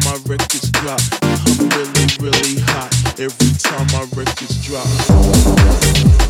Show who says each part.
Speaker 1: time my records drop, I'm really, really hot every time my records drop.